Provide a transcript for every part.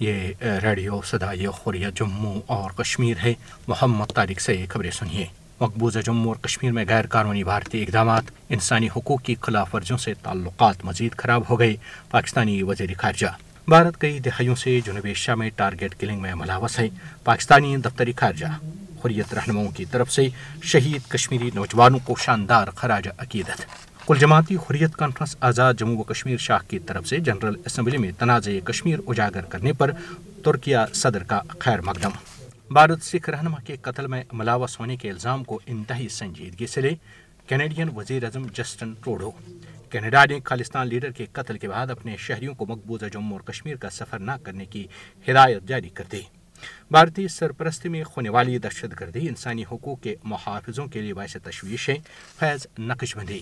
یہ ریڈیو صدائی خوریہ جموں اور کشمیر ہے۔ محمد طارق سے خبریں سنیے۔ مقبوضہ جموں اور کشمیر میں غیر قانونی بھارتی اقدامات، انسانی حقوق کی خلاف ورزیوں سے تعلقات مزید خراب ہو گئے۔ پاکستانی وزیر خارجہ، بھارت کئی دہائیوں سے جنوبی ایشیا میں ٹارگیٹ کلنگ میں ملاوس ہے۔ پاکستانی دفتری خارجہ حریت رہنماؤں کی طرف سے شہید کشمیری نوجوانوں کو شاندار خراج عقیدت۔ کل جماعتی حریت کانفرنس آزاد جموں و کشمیر شاہ کی طرف سے جنرل اسمبلی میں تنازع کشمیر اجاگر کرنے پر ترکیہ صدر کا خیر مقدم۔ بھارت سکھ رہنما کے قتل میں ملاوس ہونے کے الزام کو انتہائی سنجیدگی سے لے کینیڈین وزیر اعظم جسٹن ٹروڈو۔ کینیڈا نے خالستان لیڈر کے قتل کے بعد اپنے شہریوں کو مقبوضہ جموں اور کشمیر کا سفر نہ کرنے کی ہدایت جاری کر دی۔ بھارتی سرپرستی میں ہونے والی دہشت گردی انسانی حقوق کے محافظوں کے لیے باعث تشویش ہے فیض نقش بندی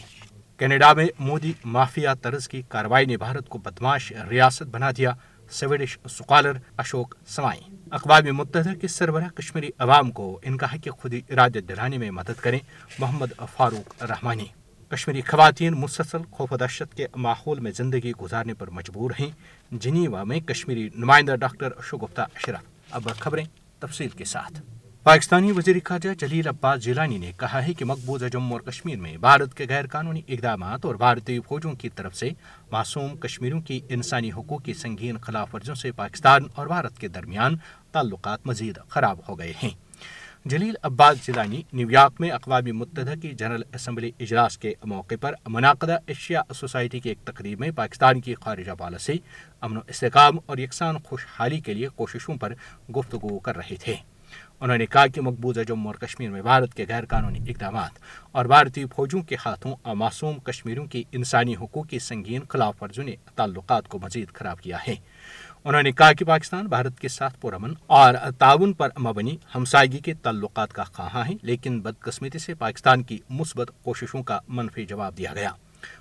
کینیڈا میں مودی مافیا طرز کی کارروائی نے بھارت کو بدماش ریاست بنا دیا۔ سویڈش سکالر اشوک سوائی اقوام متحدہ کے سربراہ کشمیری عوام کو ان کا حق خودی ارادت دلانے میں مدد کریں محمد فاروق رحمانی۔ کشمیری خواتین مسلسل خوف و دہشت کے ماحول میں زندگی گزارنے پر مجبور ہیں۔ جنیوا میں کشمیری نمائندہ ڈاکٹر شگفتہ اشرف۔ اب خبریں تفصیل کے ساتھ۔ پاکستانی وزیر خارجہ جلیل عباس جیلانی نے کہا ہے کہ مقبوضہ جموں اور کشمیر میں بھارت کے غیر قانونی اقدامات اور بھارتی فوجوں کی طرف سے معصوم کشمیروں کی انسانی حقوق کی سنگین خلاف ورزیوں سے پاکستان اور بھارت کے درمیان تعلقات مزید خراب ہو گئے ہیں۔ جلیل عباس جیلانی نیو یارک میں اقوام متحدہ کی جنرل اسمبلی اجلاس کے موقع پر منعقدہ ایشیا سوسائٹی کی ایک تقریب میں پاکستان کی خارجہ پالیسی، امن و استحکام اور یکساں خوشحالی کے لیے کوششوں پر گفتگو کر رہے تھے۔ انہوں نے کہا کہ مقبوضہ جموں اور کشمیر میں بھارت کے غیر قانونی اقدامات اور بھارتی فوجوں کے ہاتھوں معصوم کشمیروں کی انسانی حقوق کی سنگین خلاف ورزیوں نے تعلقات کو مزید خراب کیا ہے۔ انہوں نے کہا کہ پاکستان بھارت کے ساتھ پرامن اور تعاون پر مبنی ہمسائیگی کے تعلقات کا خواہاں ہے، لیکن بدقسمتی سے پاکستان کی مثبت کوششوں کا منفی جواب دیا گیا۔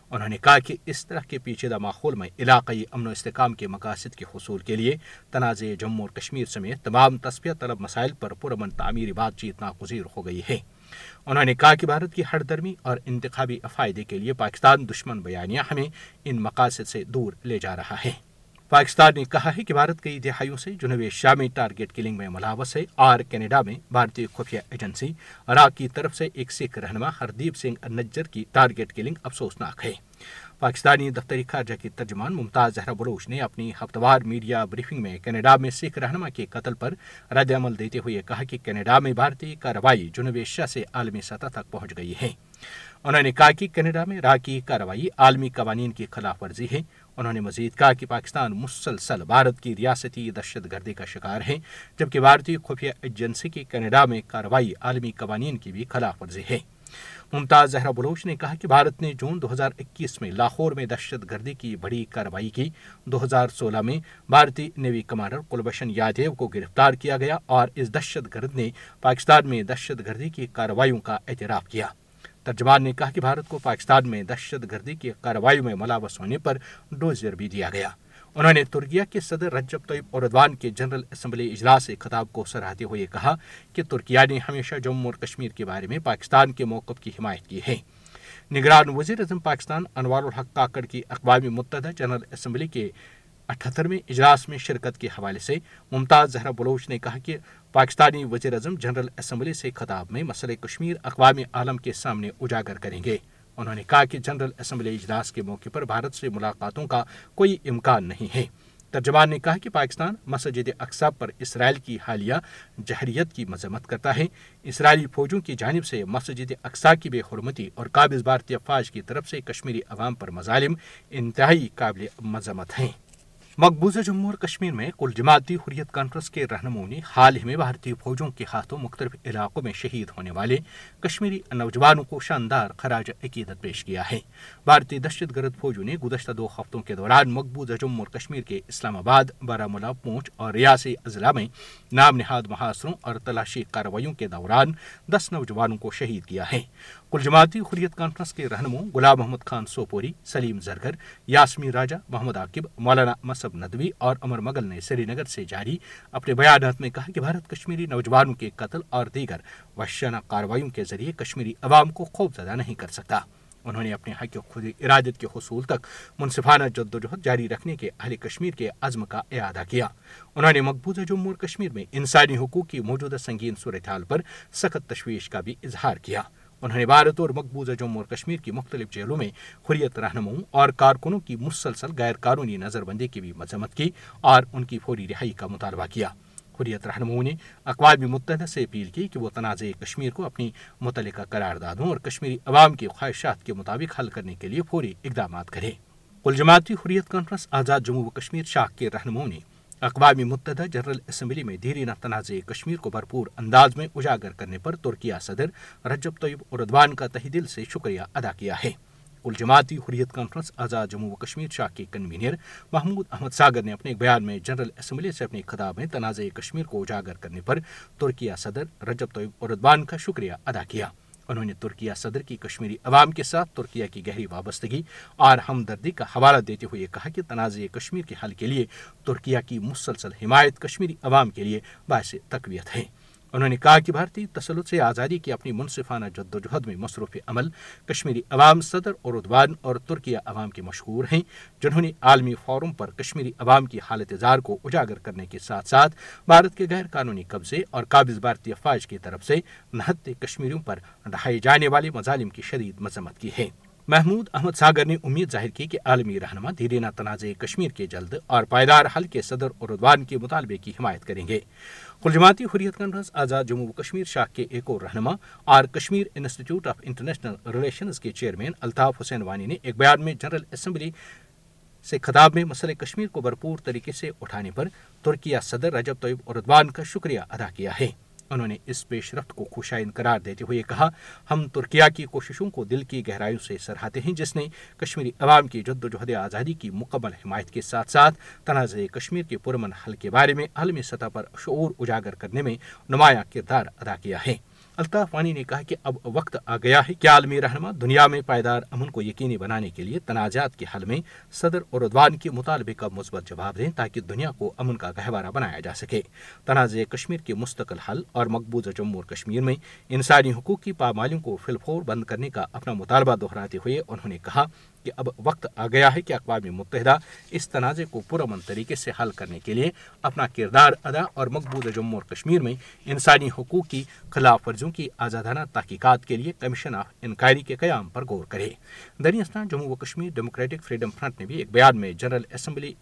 انہوں نے کہا کہ اس طرح کے پیچیدہ ماحول میں علاقائی امن و استحکام کے مقاصد کے حصول کے لیے تنازع جموں اور کشمیر سمیت تمام تصفیہ طلب مسائل پر پرامن تعمیری بات چیت ناگزیر ہو گئی ہے۔ انہوں نے کہا کہ بھارت کی ہر درمی اور انتخابی فائدے کے لیے پاکستان دشمن بیانیاں ہمیں ان مقاصد سے دور لے جا رہا ہے۔ پاکستان نے کہا ہے کہ بھارت کئی دہائیوں سے جنوبی ایشیا میں ٹارگیٹ کلنگ میں ملاوس ہے اور کینیڈا میں بھارتی خفیہ ایجنسی را کی طرف سے ایک سکھ رہنما ہردیپ سنگھ نجر کی ٹارگیٹ کلنگ افسوسناک ہے۔ پاکستانی دفتری خارجہ کی ترجمان ممتاز زہرا بلوچ نے اپنی ہفتوار میڈیا بریفنگ میں کینیڈا میں سکھ رہنما کے قتل پر رد عمل دیتے ہوئے کہا کہ کینیڈا میں بھارتی کارروائی جنوبی ایشیا سے عالمی سطح تک پہنچ گئی ہے۔ انہوں نے کہا کہ کینیڈا میں را کی کارروائی عالمی قوانین کی خلاف ورزی ہے۔ انہوں نے مزید کہا کہ پاکستان مسلسل بھارت کی ریاستی دہشت گردی کا شکار ہے، جبکہ بھارتی خفیہ ایجنسی کی کینیڈا میں کارروائی عالمی قوانین کی بھی خلاف ورزی ہے۔ ممتاز زہرا بلوچ نے کہا کہ بھارت نے جون دو ہزار اکیس میں لاہور میں دہشت گردی کی بڑی کارروائی کی۔ دو ہزار سولہ میں بھارتی نیوی کمانڈر کلبھشن یادیو کو گرفتار کیا گیا اور اس دہشت گرد نے پاکستان میں دہشت گردی کی کارروائیوں کا اعتراف کیا۔ ترجمان نے کہا کہ بھارت کو پاکستان میں دہشت گردی کی کارروائیوں میں ملاوس ہونے پر ڈوزر بھی دیا گیا۔ انہوں نے ترکیہ کے صدر رجب طیب اردوان کے جنرل اسمبلی اجلاس سے خطاب کو سراہتے ہوئے کہا کہ ترکیہ نے ہمیشہ جموں اور کشمیر کے بارے میں پاکستان کے موقف کی حمایت کی ہے۔ نگران وزیر اعظم پاکستان انوار الحق کاکڑ کی اقوام متحدہ جنرل اسمبلی کے اٹھہترویں اجلاس میں شرکت کے حوالے سے ممتاز زہرا بلوچ نے کہا کہ پاکستانی وزیر اعظم جنرل اسمبلی سے خطاب میں مسئلہ کشمیر اقوام عالم کے سامنے اجاگر کریں گے۔ انہوں نے کہا کہ جنرل اسمبلی اجلاس کے موقع پر بھارت سے ملاقاتوں کا کوئی امکان نہیں ہے۔ ترجمان نے کہا کہ پاکستان مسجد اقسا پر اسرائیل کی حالیہ جہریت کی مذمت کرتا ہے۔ اسرائیلی فوجوں کی جانب سے مسجد اقسا کی بے حرمتی اور قابض بھارتی افواج کی طرف سے کشمیری عوام پر مظالم انتہائی قابل مذمت ہیں۔ مقبوضہ جموں اور کشمیر میں کل جماعتی حریت کانفرنس کے رہنماؤں نے حال ہی میں بھارتی فوجوں کے ہاتھوں مختلف علاقوں میں شہید ہونے والے کشمیری نوجوانوں کو شاندار خراج عقیدت پیش کیا ہے۔ بھارتی دہشت گرد فوجوں نے گزشتہ دو ہفتوں کے دوران مقبوضہ جموں اور کشمیر کے اسلام آباد، بارہ پونچھ اور ریاسی اضلاع میں نام نہاد محاصروں اور تلاشی کارروائیوں کے دوران دس نوجوانوں کو شہید کیا ہے۔ کل جماعتی حریت کانفرنس کے رہنماؤں غلام محمد خان سوپوری، سلیم زرگر یاسمی راجہ، محمد عاقب، مولانا مصب ندوی اور امر مگل نے سری نگر سے جاری اپنے بیانات میں کہا کہ بھارت کشمیری نوجوانوں کے قتل اور دیگر وحشانہ کارروائیوں کے ذریعے کشمیری عوام کو خوف زدہ نہیں کر سکتا۔ انہوں نے اپنے حق خود ارادت کے حصول تک منصفانہ جدوجہد جاری رکھنے کے اہل کشمیر کے عزم کا اعادہ کیا۔ انہوں نے مقبوضہ جموں اور کشمیر میں انسانی حقوق کی موجودہ سنگین صورتحال پر سخت تشویش کا بھی اظہار کیا۔ انہوں نے بھارت اور مقبوضہ جموں اور کشمیر کی مختلف جیلوں میں حریت رہنماؤں اور کارکنوں کی مسلسل غیر قانونی نظر بندی کی بھی مذمت کی اور ان کی فوری رہائی کا مطالبہ کیا۔ حریت رہنماؤں نے اقوام متحدہ سے اپیل کی کہ وہ تنازع کشمیر کو اپنی متعلقہ قراردادوں اور کشمیری عوام کی خواہشات کے مطابق حل کرنے کے لیے فوری اقدامات کرے کل جماعتی حریت کانفرنس آزاد جموں و کشمیر شاخ کے رہنماؤں نے اقوام متحدہ جنرل اسمبلی میں دیرینہ تنازع کشمیر کو بھرپور انداز میں اجاگر کرنے پر ترکیہ صدر رجب طیب اردوان کا تہ دل سے شکریہ ادا کیا ہے۔ کل جماعتی حریت کانفرنس آزاد جموں و کشمیر شاہ کے کنوینئر محمود احمد ساگر نے اپنے ایک بیان میں جنرل اسمبلی سے اپنے خطاب میں تنازع کشمیر کو اجاگر کرنے پر ترکیہ صدر رجب طیب اردوان کا شکریہ ادا کیا۔ انہوں نے ترکیہ صدر کی کشمیری عوام کے ساتھ ترکیہ کی گہری وابستگی اور ہمدردی کا حوالہ دیتے ہوئے کہا کہ تنازع کشمیر کے حل کے لیے ترکیہ کی مسلسل حمایت کشمیری عوام کے لیے باعث تقویت ہے۔ انہوں نے کہا کہ بھارتی تسلط سے آزادی کی اپنی منصفانہ جدوجہد میں مصروف عمل کشمیری عوام، صدر اور ادوان اور ترکیہ عوام کے مشہور ہیں، جنہوں نے عالمی فورم پر کشمیری عوام کی حالت زار کو اجاگر کرنے کے ساتھ ساتھ بھارت کے غیر قانونی قبضے اور قابض بھارتی افواج کی طرف سے نہتے کشمیریوں پر ڈھائے جانے والے مظالم کی شدید مذمت کی ہے۔ محمود احمد ساگر نے امید ظاہر کی کہ عالمی رہنما دھیرینہ تنازع کشمیر کے جلد اور پائیدار حل کے صدر اور ادوان کے مطالبے کی حمایت کریں گے۔ کل جماعتی حریت کانفرنس آزاد جموں و کشمیر شاہ کے ایک اور رہنما اور Kashmir institute of international relations کے چیئرمین الطاف حسین وانی نے ایک بیان میں جنرل اسمبلی سے خطاب میں مسئلہ کشمیر کو بھرپور طریقے سے اٹھانے پر ترکیہ صدر رجب طیب اور ادوان کا شکریہ ادا کیا ہے۔ انہوں نے اس پیش رفت کو خوشائن قرار دیتے ہوئے کہا، ہم ترکیہ کی کوششوں کو دل کی گہرائیوں سے سراہتے ہیں، جس نے کشمیری عوام کی جد و جہد آزادی کی مکمل حمایت کے ساتھ ساتھ تنازع کشمیر کے پرمن حل کے بارے میں عالمی سطح پر شعور اجاگر کرنے میں نمایاں کردار ادا کیا ہے۔ الطاف وانی نے کہا کہ اب وقت آ گیا ہے کہ عالمی رہنما دنیا میں پائیدار امن کو یقینی بنانے کے لیے تنازعات کے حل میں صدر اور ادوان کے مطالبے کا مثبت جواب دیں تاکہ دنیا کو امن کا گہوارہ بنایا جا سکے۔ تنازع کشمیر کے مستقل حل اور مقبوضہ جموں اور کشمیر میں انسانی حقوق کی پامالیوں کو فلفور بند کرنے کا اپنا مطالبہ دہراتے ہوئے انہوں نے کہا کہ اب وقت آ گیا ہے کہ اقوام متحدہ اس تنازع کو پرامن طریقے سے حل کرنے کے لیے اپنا کردار ادا اور مقبوضہ جموں اور کشمیر میں انسانی حقوق کی خلاف ورزیوں کی آزادانہ تحقیقات کے لیے کمیشن آف انکوائری کے قیام پر غور کرے۔ درستان جموں و کشمیر ڈیموکریٹک فریڈم فرنٹ نے بھی ایک بیان میں جنرل اسمبلی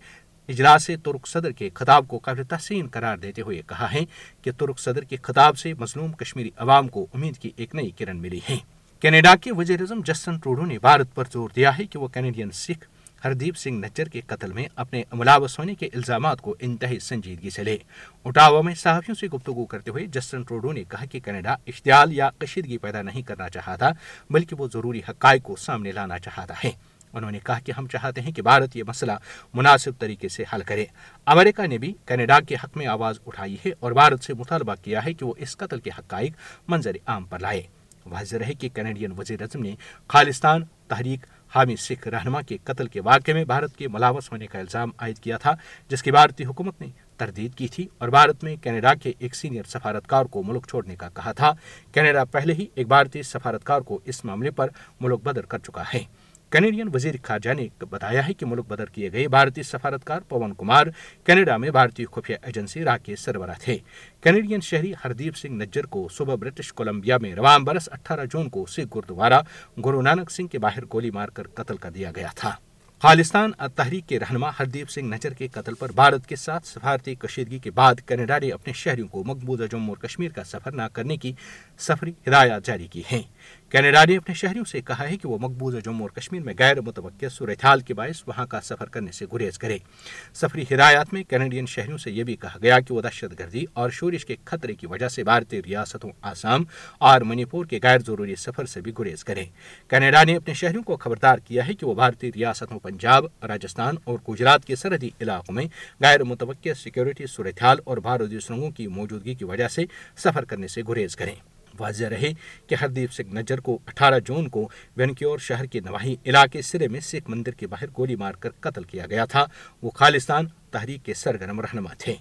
اجلاس ترک صدر کے خطاب کو قابل تحسین قرار دیتے ہوئے کہا ہے کہ ترک صدر کے خطاب سے مظلوم کشمیری عوام کو امید کی ایک نئی کرن ملی ہے۔ کینیڈا کے وزیر اعظم جسٹن ٹروڈو نے بھارت پر زور دیا ہے کہ وہ کینیڈین سکھ ہردیپ سنگھ نچر کے قتل میں اپنے ملاوس ہونے کے الزامات کو انتہائی سنجیدگی سے لے۔ اٹاوا میں صحافیوں سے گفتگو کرتے ہوئے جسٹن ٹروڈو نے کہا کہ کینیڈا اشتعال یا کشیدگی پیدا نہیں کرنا چاہتا، بلکہ وہ ضروری حقائق کو سامنے لانا چاہتا ہے۔ انہوں نے کہا کہ ہم چاہتے ہیں کہ بھارت یہ مسئلہ مناسب طریقے سے حل کرے۔ امریکہ نے بھی کینیڈا کے حق میں آواز اٹھائی ہے اور بھارت سے مطالبہ کیا ہے کہ وہ اس قتل کے حقائق منظر عام پر لائے۔ واضح رہے کہ کینیڈین وزیر اعظم نے خالستان تحریک حامی سکھ رہنما کے قتل کے واقعے میں بھارت کے ملاوس ہونے کا الزام عائد کیا تھا، جس کی بھارتی حکومت نے تردید کی تھی اور بھارت میں کینیڈا کے ایک سینئر سفارتکار کو ملک چھوڑنے کا کہا تھا۔ کینیڈا پہلے ہی ایک بھارتی سفارتکار کو اس معاملے پر ملک بدر کر چکا ہے۔ کینیڈین وزیر خارجہ نے بتایا ہے کہ ملک بدر کیے گئے بھارتی سفارتکار پون کمار کینیڈا میں بھارتی خفیہ ایجنسی را کے سربراہ تھے۔ کینیڈین شہری ہردیپ سنگھ نجر کو صبح برٹش کولمبیا میں روام برس اٹھارہ جون کو سکھ گردوارہ گرو نانک سنگھ کے باہر گولی مار کر قتل کر دیا گیا تھا۔ خالستان تحریک کے رہنما ہردیپ سنگھ نچر کے قتل پر بھارت کے ساتھ سفارتی کشیدگی کے بعد کینیڈا نے اپنے شہریوں کو مقبوضہ جموں اور کشمیر کا سفر نہ کرنے کی سفری ہدایات جاری کی ہیں۔ کینیڈا نے اپنے شہریوں سے کہا ہے کہ وہ مقبوضہ جموں اور کشمیر میں غیر متوقع صورتحال کے باعث وہاں کا سفر کرنے سے گریز کرے سفری ہدایات میں کینیڈین شہریوں سے یہ بھی کہا گیا کہ وہ دہشت گردی اور شورش کے خطرے کی وجہ سے بھارتی ریاستوں آسام اور منی پور کے غیر ضروری سفر سے بھی گریز کریں۔ کینیڈا نے اپنے شہریوں کو خبردار کیا ہے کہ وہ بھارتی ریاستوں پنجاب، راجستھان اور گجرات کے سرحدی علاقوں میں غیر متوقع سیکورٹی صورتحال اور بھارتی سرنگوں کی موجودگی کی وجہ سے سفر کرنے سے گریز کریں۔ واضح رہے کہ ہردیپ سنگھ نجر کو اٹھارہ جون کو وینکیور شہر کے نواحی علاقے سرے میں سکھ مندر کے باہر گولی مار کر قتل کیا گیا تھا۔ وہ خالستان تحریک کے سرگرم رہنما تھے۔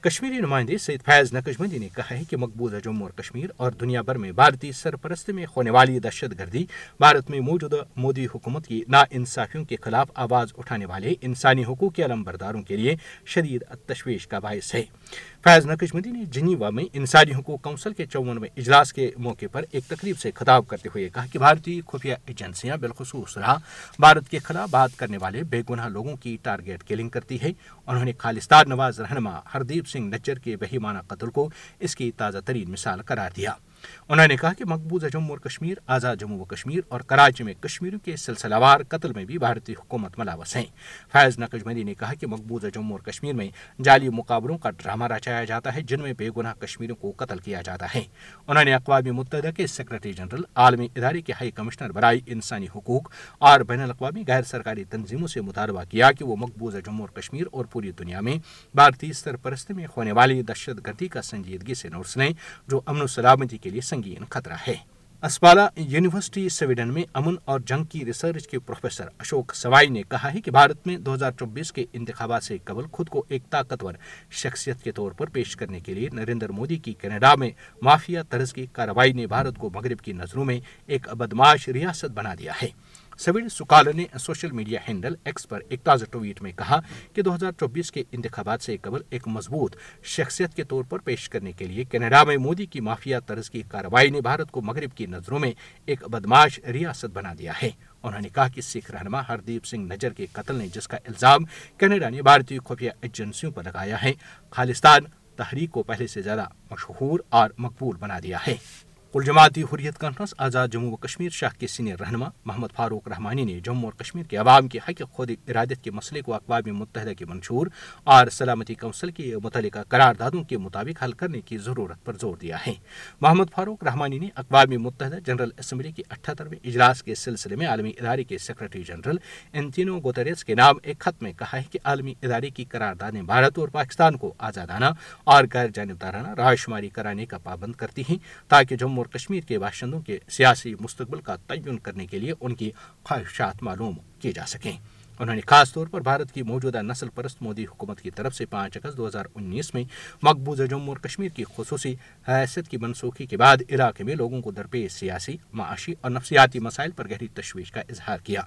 کشمیری نمائندے سید فیض نقشبندی نے کہا ہے کہ مقبوضہ جموں اور کشمیر اور دنیا بھر میں بھارتی سرپرستی میں ہونے والی دہشت گردی، بھارت میں موجودہ مودی حکومت کی نا انصافیوں کے خلاف آواز اٹھانے والے انسانی حقوق کے علم برداروں کے لیے شدید تشویش کا باعث ہے۔ فیض نقشبندی نے جنیوا میں انسانی حقوق کونسل کے چونویں اجلاس کے موقع پر ایک تقریب سے خطاب کرتے ہوئے کہا کہ بھارتی خفیہ ایجنسیاں بالخصوص رہا، بھارت کے خلاف بات کرنے والے بے گناہ لوگوں کی ٹارگیٹ کلنگ کرتی ہے۔ انہوں نے خالصتان نواز رہنما، ہردیپ سنگھ نچر کے بہیمانہ قتل کو اس کی تازہ ترین مثال قرار دیا۔ انہوں نے کہا کہ مقبوضہ جموں اور کشمیر، آزاد جموں و کشمیر اور کراچی میں کشمیریوں کے سلسلہ وار قتل میں بھی بھارتی حکومت ملاوس ہیں۔ فیض نقشبندی نے کہا کہ مقبوضہ جموں اور کشمیر میں جعلی مقابلوں کا ڈرامہ رچایا جاتا ہے، جن میں بے گناہ کشمیریوں کو قتل کیا جاتا ہے۔ انہوں نے اقوام متحدہ کے سیکرٹری جنرل، عالمی ادارے کے ہائی کمشنر برائے انسانی حقوق اور بین الاقوامی غیر سرکاری تنظیموں سے مطالبہ کیا کہ وہ مقبوضہ جموں اور کشمیر اور پوری دنیا میں بھارتی سرپرستی میں ہونے والی دہشت گردی کا سنجیدگی سے نوٹس لیں جو امن و سلامتی کے لیے سنگین خطرہ ہے۔ اسپالا یونیورسٹی سویڈن میں امن اور جنگ کی ریسرچ کے پروفیسر اشوک سوائی نے کہا ہے کہ بھارت میں دو ہزار چوبیس کے انتخابات سے قبل خود کو ایک طاقتور شخصیت کے طور پر پیش کرنے کے لیے نریندر مودی کی کینیڈا میں مافیا طرز کی کارروائی نے بھارت کو مغرب کی نظروں میں ایک بدماش ریاست بنا دیا ہے۔ سویڈ سکالر نے سوشل میڈیا ہینڈل ایکس پر ایک تازہ ٹویٹ میں کہا کہ دو ہزار چوبیس کے انتخابات سے قبل ایک مضبوط شخصیت کے طور پر پیش کرنے کے لیے کینیڈا میں مودی کی مافیا طرز کی کارروائی نے بھارت کو مغرب کی نظروں میں ایک بدماش ریاست بنا دیا ہے۔ انہوں نے کہا کہ سکھ رہنما ہردیپ سنگھ نجر کے قتل نے جس کا الزام کینیڈا نے بھارتی خفیہ ایجنسیوں پر لگایا ہے خالستان تحریک کو پہلے سے زیادہ مشہور اور مقبول بنا دیا ہے۔ جماعتی حریت کانفرنس آزاد جموں و کشمیر، شاہ کے سینئر رہنما محمد فاروق رحمانی نے جموں اور کشمیر کے عوام کے حق، خود ارادت کے مسئلے کو اقوام متحدہ کے منشور اور سلامتی کونسل کے متعلقہ قراردادوں کے مطابق حل کرنے کی ضرورت پر زور دیا ہے۔ محمد فاروق رحمانی نے اقوام متحدہ جنرل اسمبلی کے اٹھہترویں اجلاس کے سلسلے میں عالمی ادارے کے سیکرٹری جنرل انتینو گوتریس کے نام ایک خط میں کہا ہے کہ عالمی ادارے کی قراردادیں بھارت اور پاکستان کو آزادانہ اور غیر جانبدارانہ رائے شماری کرانے کا پابند کرتی ہیں تاکہ جموں اور کشمیر کے باشندوں کے سیاسی مستقبل کا تعین کرنے کے لیے ان کی خواہشات معلوم کی جا سکیں۔ انہوں نے خاص طور پر بھارت کی موجودہ نسل پرست مودی حکومت کی طرف سے پانچ اگست دو ہزار انیس میں مقبوضہ جموں اور کشمیر کی خصوصی حیثیت کی منسوخی کے بعد علاقے میں لوگوں کو درپیش سیاسی، معاشی اور نفسیاتی مسائل پر گہری تشویش کا اظہار کیا۔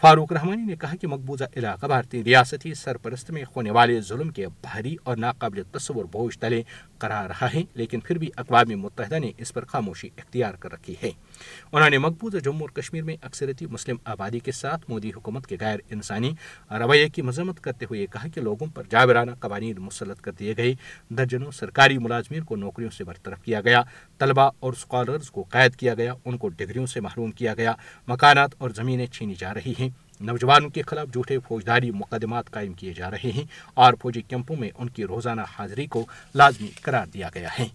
فاروق رحمانی نے کہا کہ مقبوضہ علاقہ بھارتی ریاستی سرپرست میں ہونے والے ظلم کے بھاری اور ناقابل تصور بوجھ تلے قرار رہا ہے، لیکن پھر بھی اقوام متحدہ نے اس پر خاموشی اختیار کر رکھی ہے۔ انہوں نے مقبوضہ جموں اور کشمیر میں اکثرتی مسلم آبادی کے ساتھ مودی حکومت کے غیر انسانی رویے کی مذمت کرتے ہوئے کہا کہ لوگوں پر جابرانہ قوانین مسلط کر دیے گئے۔ درجنوں سرکاری ملازمین کو نوکریوں سے برطرف کیا گیا۔ طلبہ اور اسکالرز کو قید کیا گیا۔ ان کو ڈگریوں سے محروم کیا گیا۔ مکانات اور زمینیں چھینی جا رہی ہیں۔ نوجوانوں کے خلاف جھوٹے فوجداری مقدمات قائم کیے جا رہے ہیں اور فوجی کیمپوں میں ان کی روزانہ حاضری کو لازمی قرار دیا گیا ہے۔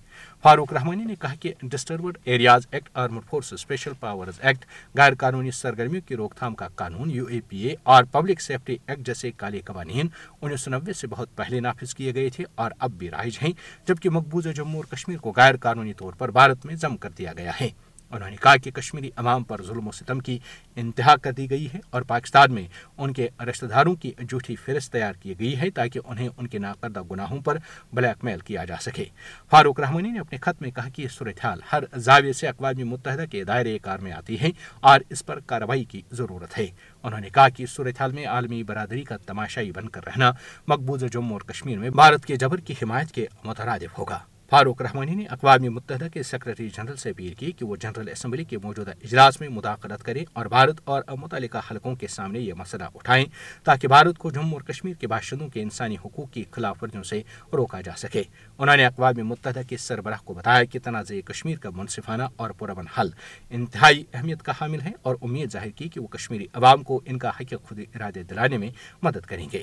فاروق رحمانی نے کہا کہ disturbed areas act, armed force special powers act, غیر قانونی سرگرمیوں کی روک تھام کا قانون، یو اے پی اے اور پبلک سیفٹی ایکٹ جیسے کالے قوانین انیس سو نوے سے بہت پہلے نافذ کیے گئے تھے اور اب بھی رائج ہیں، جبکہ مقبوضہ جموں اور کشمیر کو غیر قانونی طور پر بھارت میں ضم کر دیا گیا ہے۔ انہوں نے کہا کہ کشمیری عوام پر ظلم و ستم کی انتہا کر دی گئی ہے اور پاکستان میں ان کے رشتہ داروں کی جھوٹی فہرست تیار کی گئی ہے تاکہ انہیں ان کے ناقدہ گناہوں پر بلیک میل کیا جا سکے۔ فاروق رحمانی نے اپنے خط میں کہا کہ یہ صورتحال ہر زاویے سے اقوام متحدہ کے دائرے کار میں آتی ہے اور اس پر کارروائی کی ضرورت ہے۔ انہوں نے کہا کہ اس صورتحال میں عالمی برادری کا تماشائی بن کر رہنا مقبوضہ جموں اور کشمیر میں بھارت کے جبر کی حمایت کے مترادف ہوگا۔ فاروق رحمانی نے اقوام متحدہ کے سیکرٹری جنرل سے اپیل کی کہ وہ جنرل اسمبلی کے موجودہ اجلاس میں مداخلت کرے اور بھارت اور متعلقہ حلقوں کے سامنے یہ مسئلہ اٹھائیں تاکہ بھارت کو جموں اور کشمیر کے باشندوں کے انسانی حقوق کی خلاف ورزیوں سے روکا جا سکے۔ انہوں نے اقوام متحدہ کے سربراہ کو بتایا کہ تنازع کشمیر کا منصفانہ اور پرامن حل انتہائی اہمیت کا حامل ہے اور امید ظاہر کی کہ وہ کشمیری عوام کو ان کا حق خود ارادے دلانے میں مدد کریں گے۔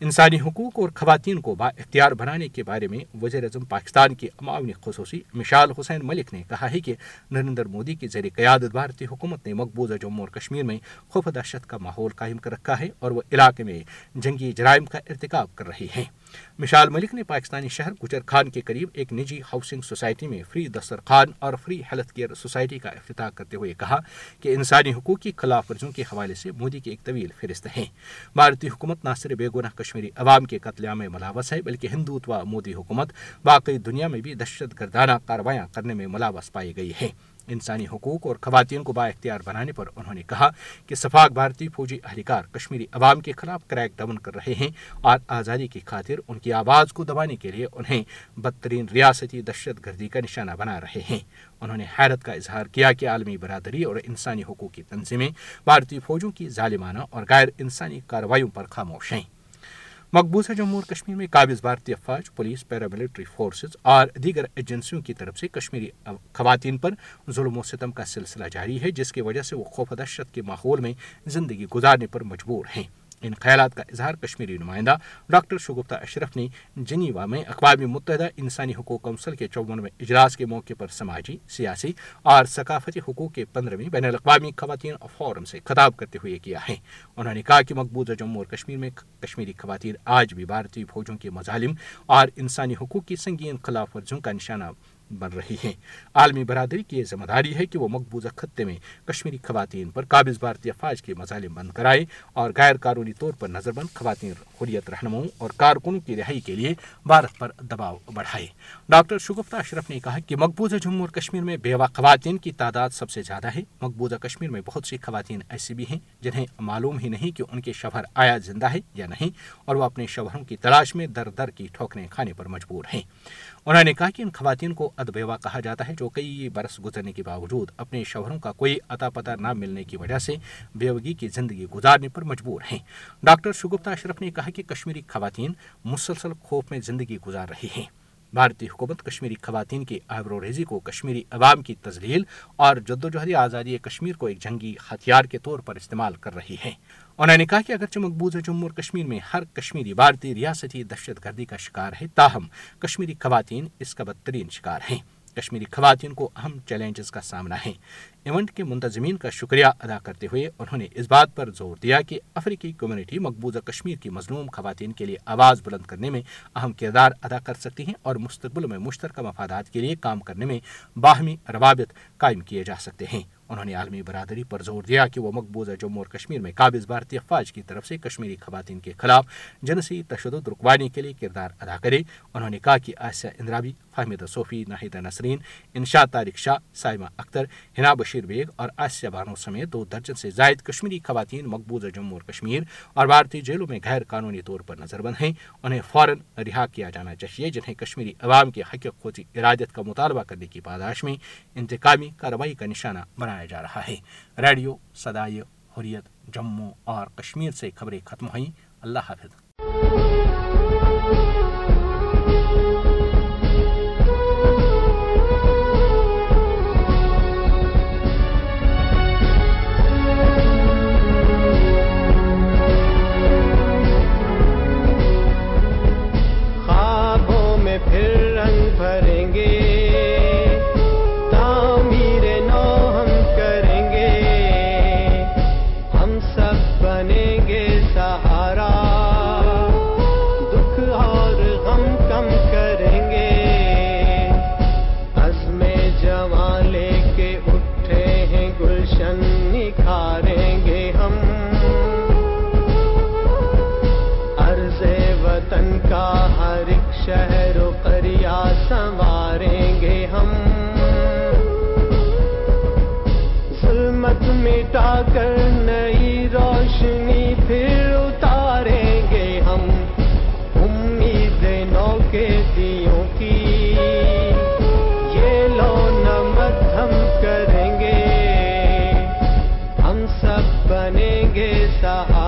انسانی حقوق اور خواتین کو با اختیار بنانے کے بارے میں وزیر اعظم پاکستان کی معاون خصوصی مشال حسین ملک نے کہا ہے کہ نریندر مودی کی زیر قیادت بھارتی حکومت نے مقبوضہ جموں اور کشمیر میں خوف دہشت کا ماحول قائم کر رکھا ہے اور وہ علاقے میں جنگی جرائم کا ارتکاب کر رہی ہیں۔ مشال ملک نے پاکستانی شہر گجر خان کے قریب ایک نجی ہاؤسنگ سوسائٹی میں فری دسترخوان اور فری ہیلتھ کیئر سوسائٹی کا افتتاح کرتے ہوئے کہا کہ انسانی حقوق کی خلاف ورزیوں کے حوالے سے مودی کی ایک طویل فہرست ہے بھارتی حکومت نہ صرف بے گناہ کشمیری عوام کے قتل عام میں ملاوس ہے، بلکہ ہندوتوا مودی حکومت باقی دنیا میں بھی دہشت گردانہ کاروائیاں کرنے میں ملاوس پائی گئی ہے انسانی حقوق اور خواتین کو با اختیار بنانے پر انہوں نے کہا کہ سفاق بھارتی فوجی اہلکار کشمیری عوام کے خلاف کریک ڈاؤن کر رہے ہیں اور آزادی کی خاطر ان کی آواز کو دبانے کے لیے انہیں بدترین ریاستی دہشت گردی کا نشانہ بنا رہے ہیں۔ انہوں نے حیرت کا اظہار کیا کہ عالمی برادری اور انسانی حقوق کی تنظیمیں بھارتی فوجوں کی ظالمانہ اور غیر انسانی کارروائیوں پر خاموش ہیں۔ مقبوضہ جموں اور کشمیر میں قابض بھارتی افواج، پولیس، پیراملٹری فورسز اور دیگر ایجنسیوں کی طرف سے کشمیری خواتین پر ظلم و ستم کا سلسلہ جاری ہے، جس کی وجہ سے وہ خوف دہشت کے ماحول میں زندگی گزارنے پر مجبور ہیں۔ ان خیالات کا اظہار کشمیری نمائندہ ڈاکٹر شگفتہ اشرف نے جنیوا میں اقوام متحدہ انسانی حقوق کونسل کے چونویں اجلاس کے موقع پر سماجی، سیاسی اور ثقافتی حقوق کے پندرہویں بین الاقوامی خواتین فورم سے خطاب کرتے ہوئے کیا ہے۔ انہوں نے کہا کہ مقبوضہ جموں اور کشمیر میں کشمیری خواتین آج بھی بھارتی فوجوں کے مظالم اور انسانی حقوق کی سنگین خلاف ورزیوں کا نشانہ بن رہی ہیں۔ عالمی برادری کی یہ ذمہ داری ہے کہ وہ مقبوضہ خطے میں کشمیری خواتین پر قابض بھارتی افواج کے مظالم بند کرائے اور غیر قانونی طور پر نظر بند خواتین حریت رہنماؤں اور کارکنوں کی رہائی کے لیے بھارت پر دباؤ بڑھائے۔ ڈاکٹر شگفتہ اشرف نے کہا کہ مقبوضہ جموں اور کشمیر میں بیوہ خواتین کی تعداد سب سے زیادہ ہے۔ مقبوضہ کشمیر میں بہت سی خواتین ایسی بھی ہیں جنہیں معلوم ہی نہیں کہ ان کے شوہر آیا زندہ ہے یا نہیں اور وہ اپنے شوہروں کی تلاش میں در در کی ٹھوکریں کھانے پر مجبور ہیں۔ انہوں نے کہا کہ ان خواتین کو ادبیوا کہا جاتا ہے جو کئی برس گزرنے کے باوجود اپنے شوہروں کا کوئی عطا پتہ نہ ملنے کی وجہ سے بیوگی کی زندگی گزارنے پر مجبور ہیں۔ ڈاکٹر شگفتہ اشرف نے کہا کہ کشمیری خواتین مسلسل خوف میں زندگی گزار رہی ہیں۔ بھارتی حکومت کشمیری خواتین کی آبرو ریزی کو کشمیری عوام کی تزلیل اور جدوجہدی آزادی کشمیر کو ایک جنگی ہتھیار کے طور پر استعمال کر رہی ہے انہوں نے کہا کہ اگرچہ مقبوضہ جموں اور کشمیر میں ہر کشمیری بھارتی ریاستی دہشت گردی کا شکار ہے، تاہم کشمیری خواتین اس کا بدترین شکار ہیں۔ کشمیری خواتین کو اہم چیلنجز کا سامنا ہے۔ ایونٹ کے منتظمین کا شکریہ ادا کرتے ہوئے انہوں نے اس بات پر زور دیا کہ افریقی کمیونٹی مقبوضہ کشمیر کی مظلوم خواتین کے لیے آواز بلند کرنے میں اہم کردار ادا کر سکتی ہیں اور مستقبل میں مشترکہ مفادات کے لیے کام کرنے میں باہمی روابط قائم کیے جا سکتے ہیں۔ انہوں نے عالمی برادری پر زور دیا کہ وہ مقبوضہ جموں اور کشمیر میں قابض بھارتی افواج کی طرف سے کشمیری خواتین کے خلاف جنسی تشدد رکوانے کے لیے کردار ادا کرے۔ انہوں نے کہا کہ آسیہ اندرابی فہمدہ صوفی ناہیدہ نسرین انشا طارق شاہ، سائمہ اختر ہنا بشیر بیگ اور آسیہ بانو سمیت دو درجن سے زائد کشمیری خواتین مقبوضہ جموں اور کشمیر اور بھارتی جیلوں میں غیر قانونی طور پر نظر بند ہیں۔ انہیں فوراً رہا کیا جانا چاہیے، جنہیں کشمیری عوام کے حق خود ارادت کا مطالبہ کرنے کی پاداش میں انتقامی کارروائی کا نشانہ بنا بنایا جا رہا ہے۔ ریڈیو سدائے حریت، جموں اور کشمیر سے خبریں ختم ہوئیں۔ اللہ حافظ۔ آ